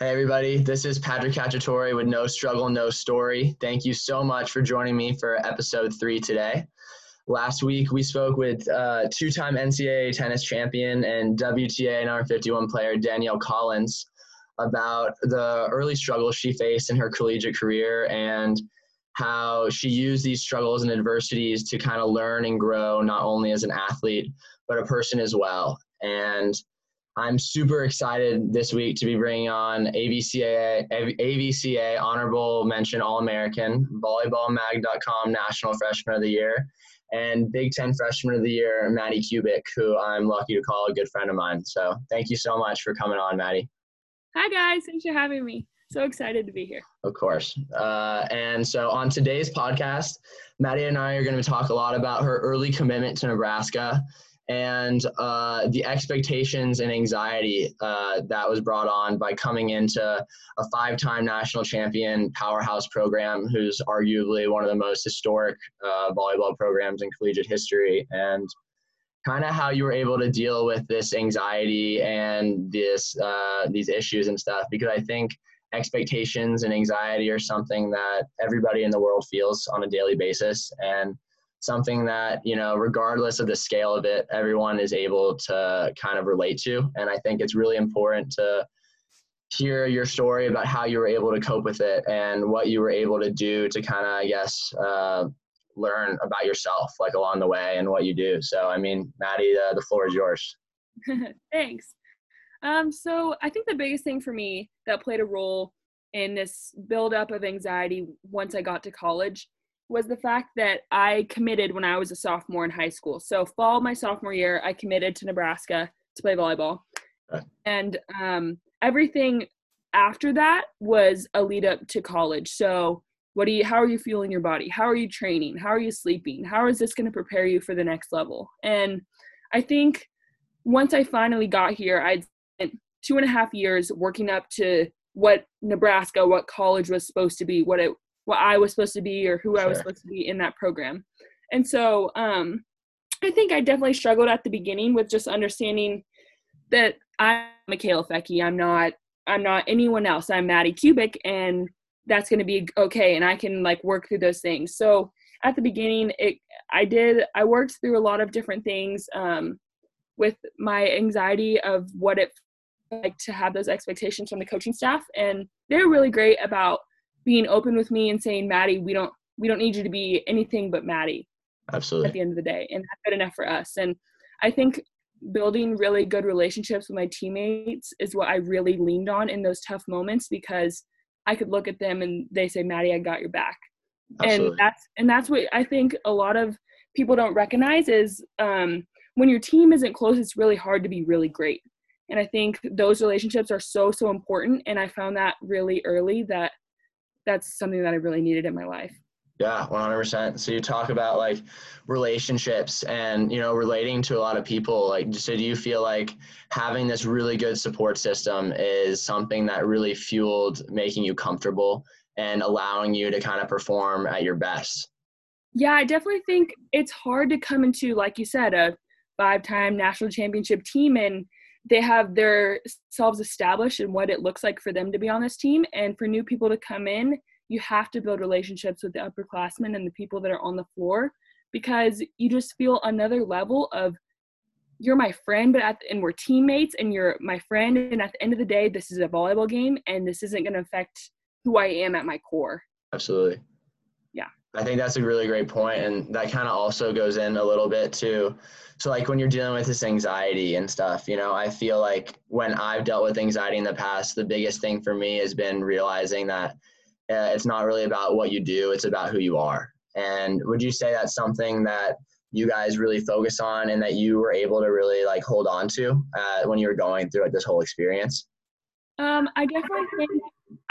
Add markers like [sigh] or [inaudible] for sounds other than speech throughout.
Hey, everybody. This is Patrick Cacciatore with No Struggle, No Story. Thank you so much for joining me for episode three today. Last week, we spoke with uh, two time NCAA tennis champion and WTA number 51 player Danielle Collins about the early struggles she faced in her collegiate career and how she used these struggles and adversities to kind of learn and grow not only as an athlete, but a person as well. And I'm super excited this week to be bringing on AVCA, AVCA Honorable Mention All American, VolleyballMag.com National Freshman of the Year, and Big Ten Freshman of the Year, Maddie Kubik, who I'm lucky to call a good friend of mine. So thank you so much for coming on, Maddie. Hi, guys. Thanks for having me. So excited to be here. Of course. Uh, and so on today's podcast, Maddie and I are going to talk a lot about her early commitment to Nebraska and uh, the expectations and anxiety uh, that was brought on by coming into a five time national champion powerhouse program who's arguably one of the most historic uh, volleyball programs in collegiate history and kind of how you were able to deal with this anxiety and this uh, these issues and stuff because i think expectations and anxiety are something that everybody in the world feels on a daily basis and something that you know regardless of the scale of it everyone is able to kind of relate to. And i think it's really important to hear your story about how you were able to cope with it and what you were able to do to kind of i guess uh, learn about yourself like along the way and what you do. So i mean maddie uh, the floor is yours. [laughs] Thanks. Um, so i think the biggest thing for me that played a role in this buildup of anxiety once i got to college was the fact that I committed when I was a sophomore in high school. So fall my sophomore year, I committed to Nebraska to play volleyball, and um, everything after that was a lead up to college. So what do you? How are you feeling your body? How are you training? How are you sleeping? How is this going to prepare you for the next level? And I think once I finally got here, I'd spent two and a half years working up to what Nebraska, what college was supposed to be, what it what I was supposed to be or who sure. I was supposed to be in that program. And so um, I think I definitely struggled at the beginning with just understanding that I'm Mikaela Foecke. I'm not I'm not anyone else. I'm Maddie Kubik and that's going to be okay and I can like work through those things. So at the beginning it I did I worked through a lot of different things um, with my anxiety of what it like to have those expectations from the coaching staff and they're really great about being open with me and saying, Maddie, we don't we don't need you to be anything but Maddie. Absolutely. At the end of the day, and that's good enough for us. And I think building really good relationships with my teammates is what I really leaned on in those tough moments because I could look at them and they say, Maddie, I got your back. Absolutely. And that's and that's what I think a lot of people don't recognize is um, when your team isn't close, it's really hard to be really great. And I think those relationships are so so important. And I found that really early that that's something that I really needed in my life. Yeah, 100%. So you talk about like relationships and, you know, relating to a lot of people. Like, so do you feel like having this really good support system is something that really fueled making you comfortable and allowing you to kind of perform at your best? Yeah, I definitely think it's hard to come into, like you said, a five time national championship team and they have their selves established and what it looks like for them to be on this team. And for new people to come in, you have to build relationships with the upperclassmen and the people that are on the floor because you just feel another level of you're my friend, but at the, and we're teammates and you're my friend. And at the end of the day, this is a volleyball game and this isn't going to affect who I am at my core. Absolutely. Yeah. I think that's a really great point, and that kind of also goes in a little bit too. so like when you're dealing with this anxiety and stuff you know i feel like when i've dealt with anxiety in the past the biggest thing for me has been realizing that uh, it's not really about what you do it's about who you are and would you say that's something that you guys really focus on and that you were able to really like hold on to uh, when you were going through like, this whole experience um, i definitely think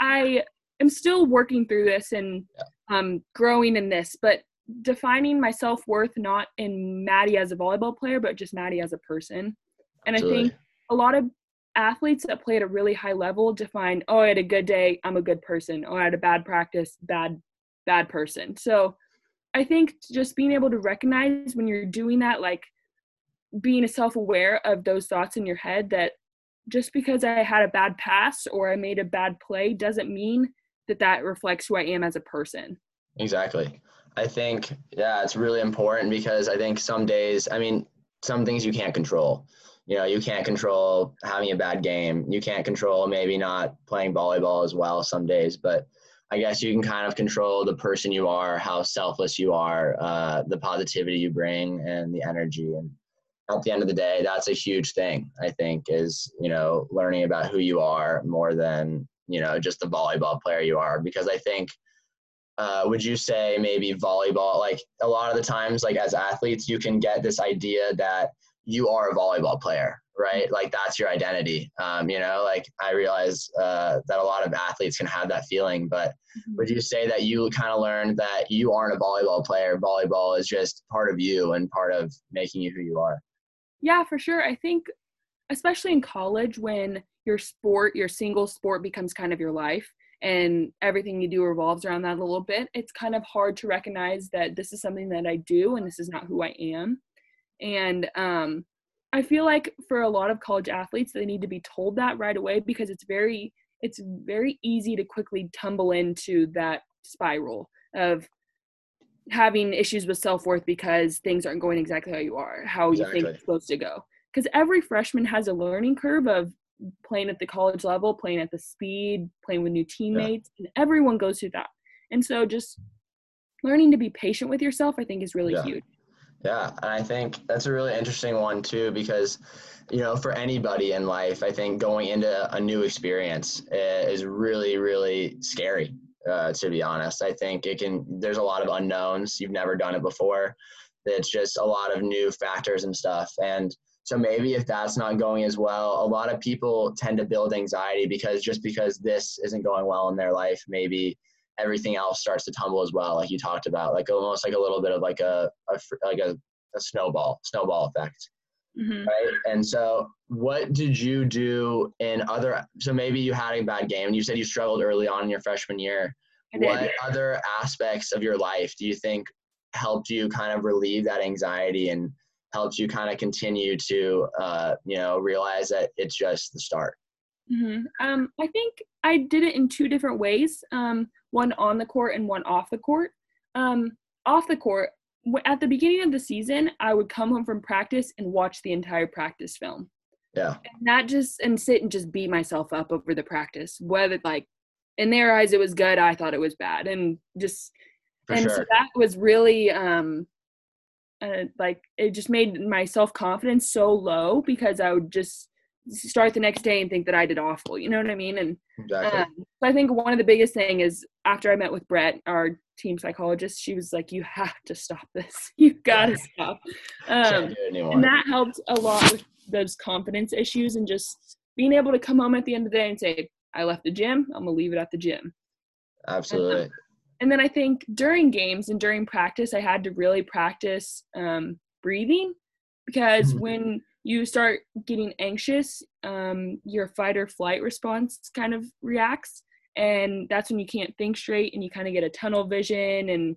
i am still working through this and um, growing in this but defining my self worth not in Maddie as a volleyball player, but just Maddie as a person. And Absolutely. I think a lot of athletes that play at a really high level define, oh, I had a good day, I'm a good person. Oh, I had a bad practice, bad, bad person. So I think just being able to recognize when you're doing that, like being self aware of those thoughts in your head that just because I had a bad pass or I made a bad play doesn't mean that that reflects who I am as a person. Exactly. I think, yeah, it's really important because I think some days, I mean, some things you can't control. You know, you can't control having a bad game. You can't control maybe not playing volleyball as well some days, but I guess you can kind of control the person you are, how selfless you are, uh, the positivity you bring, and the energy. And at the end of the day, that's a huge thing. I think is you know learning about who you are more than you know just the volleyball player you are. Because I think, uh, would you say maybe volleyball? Like a lot of the times, like as athletes, you can get this idea that you are a volleyball player right? Like that's your identity. Um, you know, like I realize uh, that a lot of athletes can have that feeling, but mm-hmm. would you say that you kind of learned that you aren't a volleyball player? Volleyball is just part of you and part of making you who you are. Yeah, for sure. I think, especially in college, when your sport, your single sport becomes kind of your life and everything you do revolves around that a little bit, it's kind of hard to recognize that this is something that I do and this is not who I am. And um, I feel like for a lot of college athletes, they need to be told that right away because it's very it's very easy to quickly tumble into that spiral of having issues with self-worth because things aren't going exactly how you are, how exactly. you think it's supposed to go. Because every freshman has a learning curve of playing at the college level, playing at the speed, playing with new teammates, yeah. and everyone goes through that. And so just learning to be patient with yourself, I think, is really yeah. huge. Yeah, and I think that's a really interesting one too because you know, for anybody in life, I think going into a new experience is really, really scary. Uh, to be honest, I think it can. There's a lot of unknowns. You've never done it before. It's just a lot of new factors and stuff. And so maybe if that's not going as well, a lot of people tend to build anxiety because just because this isn't going well in their life, maybe everything else starts to tumble as well, like you talked about, like almost like a little bit of like a, a like a, a snowball snowball effect. Mm-hmm. Right. And so, what did you do in other? So maybe you had a bad game, and you said you struggled early on in your freshman year. What other aspects of your life do you think helped you kind of relieve that anxiety and helped you kind of continue to, uh, you know, realize that it's just the start? Mm-hmm. Um, I think I did it in two different ways. Um, one on the court and one off the court. Um, off the court, at the beginning of the season, I would come home from practice and watch the entire practice film. Yeah. And not just and sit and just beat myself up over the practice. Whether like in their eyes it was good, I thought it was bad, and just For and sure. so that was really um uh, like it just made my self confidence so low because I would just start the next day and think that I did awful. You know what I mean? And exactly. um, I think one of the biggest thing is after I met with Brett, our team psychologist, she was like, "You have to stop this. [laughs] You got to stop." Um, and that helped a lot with those confidence issues and just being able to come home at the end of the day and say, "I left the gym. I'm gonna leave it at the gym." Absolutely. And, then I think during games and during practice, I had to really practice um, breathing because mm-hmm. when you start getting anxious, um, your fight or flight response kind of reacts. And that's when you can't think straight and you kind of get a tunnel vision. And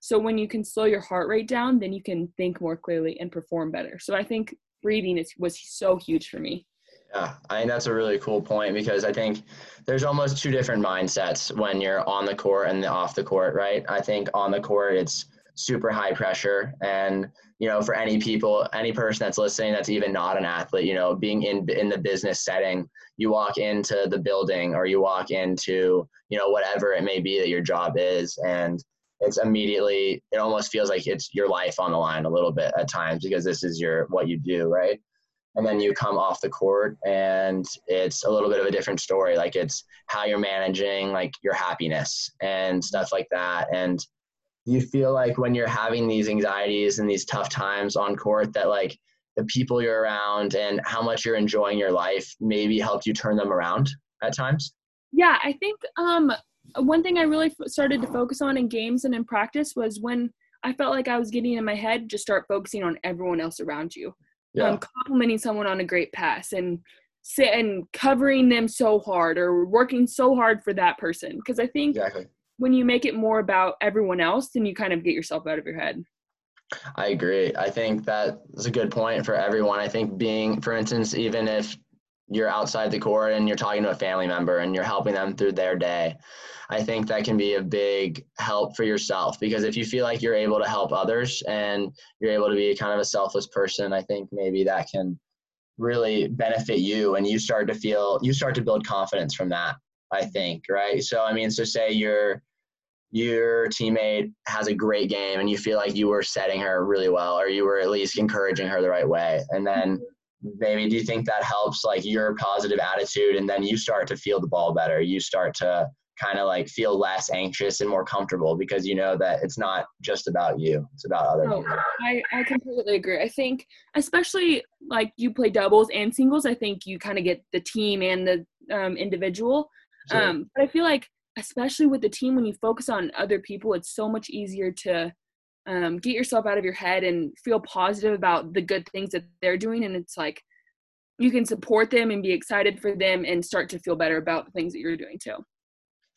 so when you can slow your heart rate down, then you can think more clearly and perform better. So I think breathing is, was so huge for me. Yeah, I think that's a really cool point because I think there's almost two different mindsets when you're on the court and the off the court, right? I think on the court, it's super high pressure and you know for any people any person that's listening that's even not an athlete you know being in in the business setting you walk into the building or you walk into you know whatever it may be that your job is and it's immediately it almost feels like it's your life on the line a little bit at times because this is your what you do right and then you come off the court and it's a little bit of a different story. Like it's how you're managing like your happiness and stuff like that. And you feel like when you're having these anxieties and these tough times on court that like the people you're around and how much you're enjoying your life maybe helped you turn them around at times? Yeah i think um one thing i really started to focus on in games and in practice was when i felt like i was getting in my head just start focusing on everyone else around you yeah. um, complimenting someone on a great pass and sit and covering them so hard or working so hard for that person because i think exactly when you make it more about everyone else, then you kind of get yourself out of your head. I agree. I think that is a good point for everyone. I think being, for instance, even if you're outside the court and you're talking to a family member and you're helping them through their day. I think that can be a big help for yourself because if you feel like you're able to help others and you're able to be kind of a selfless person, I think maybe that can really benefit you and you start to feel you start to build confidence from that, I think, right? So I mean, so say you're your teammate has a great game and you feel like you were setting her really well or you were at least encouraging her the right way and then mm-hmm. Maybe do you think that helps like your positive attitude and then you start to feel the ball better. You start to kind of like feel less anxious and more comfortable because you know that it's not just about you it's about other oh, people. I, I completely agree. I think especially like you play doubles and singles i think you kind of get the team and the um, individual. Sure. um, but i feel like especially with the team when you focus on other people it's so much easier to um, get yourself out of your head and feel positive about the good things that they're doing. And it's like you can support them and be excited for them and start to feel better about the things that you're doing too.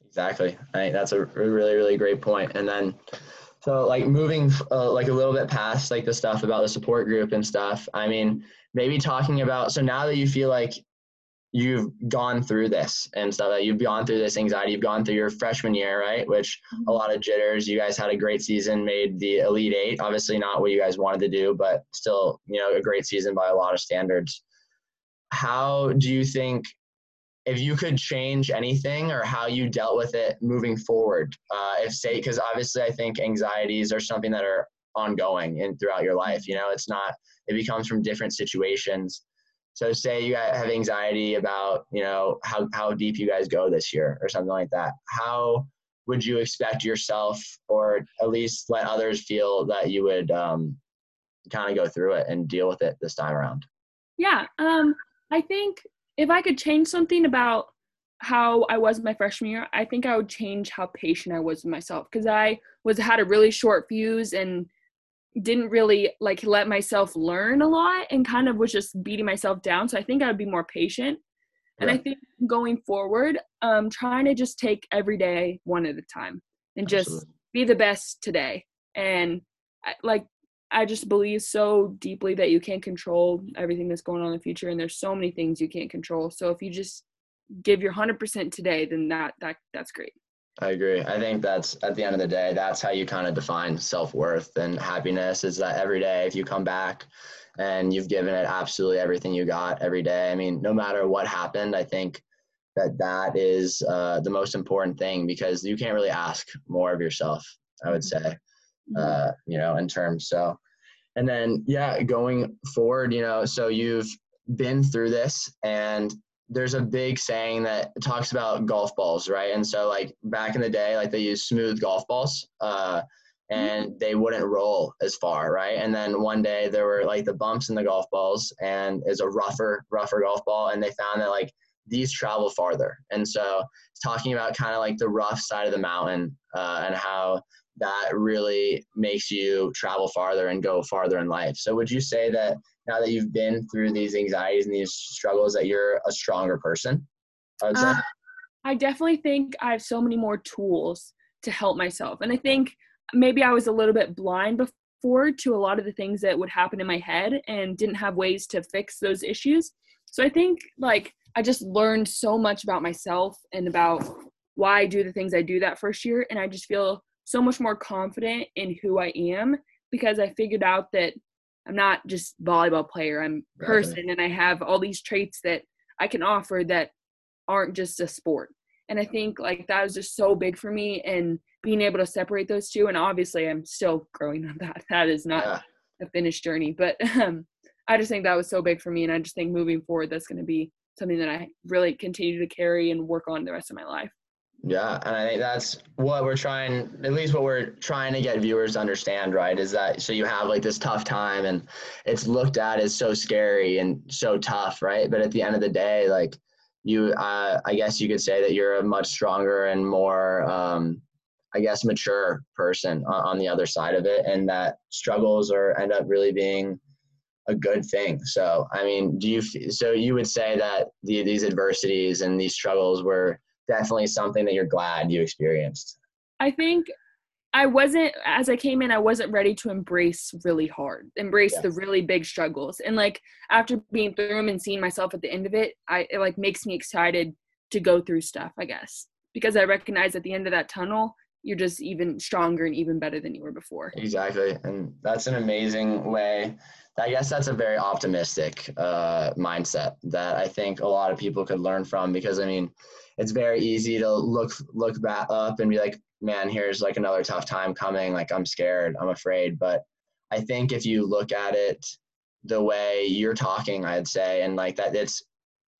Exactly. I think that's a really really great point. and then so like moving uh, like a little bit past like the stuff about the support group and stuff i mean maybe talking about so now that you feel like you've gone through this and stuff that you've gone through this anxiety you've gone through your freshman year right? Which mm-hmm. a lot of jitters. You guys had a great season made the elite eight. Obviously not what you guys wanted to do but still you know a great season by a lot of standards. How do you think if you could change anything or how you dealt with it moving forward uh, if say because obviously i think anxieties are something that are ongoing and throughout your life you know? It's not it becomes from different situations so say you have anxiety about, you know, how, how deep you guys go this year or something like that. How would you expect yourself or at least let others feel that you would um, kind of go through it and deal with it this time around? Yeah. Um, I think if I could change something about how I was my freshman year, I think I would change how patient I was with myself because I was had a really short fuse and didn't really like let myself learn a lot and kind of was just beating myself down. So I think I would be more patient. And I think going forward, um, trying to just take every day one at a time and just Absolutely. be the best today. And I, like, I just believe so deeply that you can't control everything that's going on in the future, and there's so many things you can't control. So if you just give your 100% today, then that that that's great. I agree. I think that's at the end of the day, that's how you kind of define self worth and happiness is that every day, if you come back and you've given it absolutely everything you got every day, I mean, no matter what happened, I think that that is uh, the most important thing because you can't really ask more of yourself, I would say, mm-hmm. uh, you know, in terms. So, and then, yeah, going forward, you know, so you've been through this and there's a big saying that talks about golf balls, right? And so like back in the day, like they used smooth golf balls, uh, and they wouldn't roll as far, right? And then one day there were like the bumps in the golf balls, and is a rougher, rougher golf ball, and they found that like these travel farther. And so talking about kind of like the rough side of the mountain uh, and how that really makes you travel farther and go farther in life. So would you say that now that you've been through these anxieties and these struggles that you're a stronger person? I. Uh, I definitely think I have so many more tools to help myself. And I think maybe I was a little bit blind before to a lot of the things that would happen in my head and didn't have ways to fix those issues. So I think like I just learned so much about myself and about why I do the things I do that first year. And I just feel so much more confident in who I am because I figured out that I'm not just volleyball player. I'm person and I have all these traits that I can offer that aren't just a sport. And I think like that was just so big for me and being able to separate those two. And obviously I'm still growing on that. [laughs] That is not yeah. a finished journey. But [laughs] um, I just think that was so big for me. And I just think moving forward that's gonna be something that I really continue to carry and work on the rest of my life. Yeah, and I think that's what we're trying, at least what we're trying to get viewers to understand, right? Is that so you have like this tough time and it's looked at as so scary and so tough, right? But at the end of the day, like you, uh, I guess you could say that you're a much stronger and more, um, I guess, mature person on, on the other side of it, and that struggles or end up really being a good thing. So, I mean, do you, so you would say that the, these adversities and these struggles were definitely something that you're glad you experienced. I think I wasn't as I came in, I wasn't ready to embrace really hard, embrace Yes. the really big struggles. And like after being through them and seeing myself at the end of it, I it like makes me excited to go through stuff, I guess. Because I recognize at the end of that tunnel, you're just even stronger and even better than you were before. Exactly. And that's an amazing way. I guess that's a very optimistic uh, mindset that I think a lot of people could learn from because I mean, it's very easy to look look back up and be like, man, here's like another tough time coming. Like I'm scared, I'm afraid. But I think if you look at it the way you're talking, I'd say, and like that, it's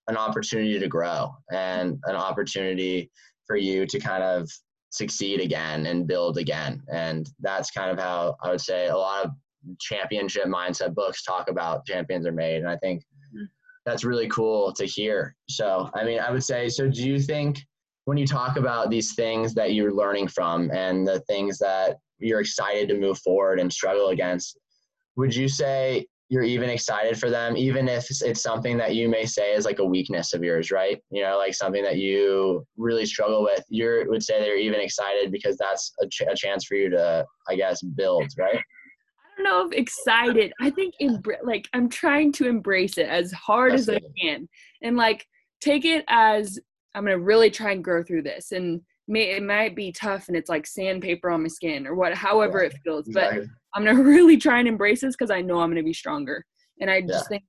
an opportunity to grow and an opportunity for you to kind of succeed again and build again. And that's kind of how I would say a lot of championship mindset books talk about champions are made. And I think Mhm. that's really cool to hear. So, I mean, I would say, so do you think when you talk about these things that you're learning from and the things that you're excited to move forward and struggle against, would you say you're even excited for them, even if it's- something that you may say is like a weakness of yours, right? You know, like something that you really struggle with. You would say that you're even excited because that's a, ch- a chance for you to, I guess, build, right? Don't know if excited. I think embr- like I'm trying to embrace it as hard That's as I can and like take it as I'm gonna really try and grow through this. And may it might be tough and it's like sandpaper on my skin or what, however Yeah, it feels. But. I'm gonna [laughs] really try and embrace this because I know I'm gonna be stronger. And I just Yeah. think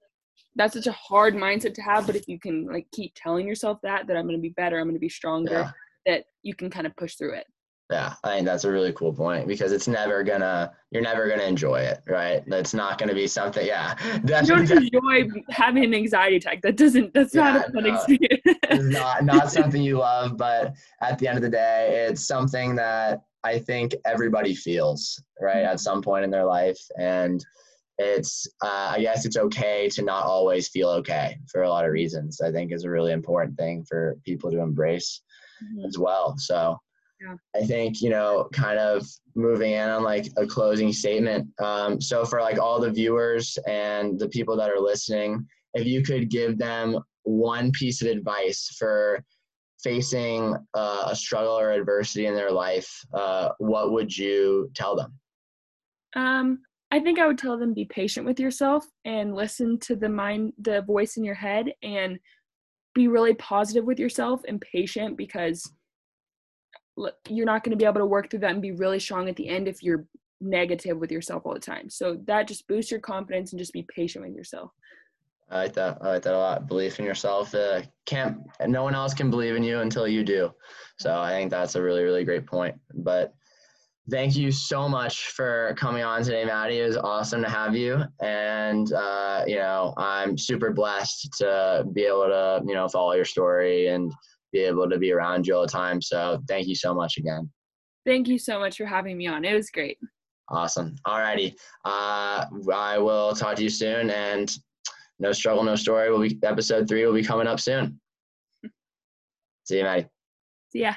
that's such a hard mindset to have. But if you can like keep telling yourself that that I'm gonna be better, I'm gonna be stronger, Yeah. that you can kind of push through it. Yeah, I think that's a really cool point because it's never gonna, you're never gonna enjoy it, right? It's not gonna be something, yeah, [laughs] You don't enjoy having an anxiety attack. That doesn't. That's Yeah, not a fun no. experience. It's not not [laughs] something you love, but at the end of the day, it's something that I think everybody feels, right, at some point in their life, and it's, uh, I guess, it's okay to not always feel okay for a lot of reasons. I think is a really important thing for people to embrace. Mhm. as well. So Yeah. I think, you know, kind of moving in on like a closing statement. Um, so for like all the viewers and the people that are listening, if you could give them one piece of advice for facing uh, a struggle or adversity in their life, uh, what would you tell them? Um, I think I would tell them be patient with yourself and listen to the mind, the voice in your head, and be really positive with yourself and patient because you're not going to be able to work through that and be really strong at the end if you're negative with yourself all the time. So that just boosts your confidence and just be patient with yourself. I like that. I like that a lot. Belief in yourself. Uh, can't. No one else can believe in you until you do. So I think that's a really, really great point. But thank you so much for coming on today, Maddie. It was awesome to have you. And uh, you know, I'm super blessed to be able to, you know, follow your story and be able to be around you all the time. So thank you so much again. Thank you so much for having me on. It was great. Awesome. Alrighty. Uh, I will talk to you soon. And no struggle, no story. Will be episode three will be coming up soon. [laughs] See you, Maddie. See yeah.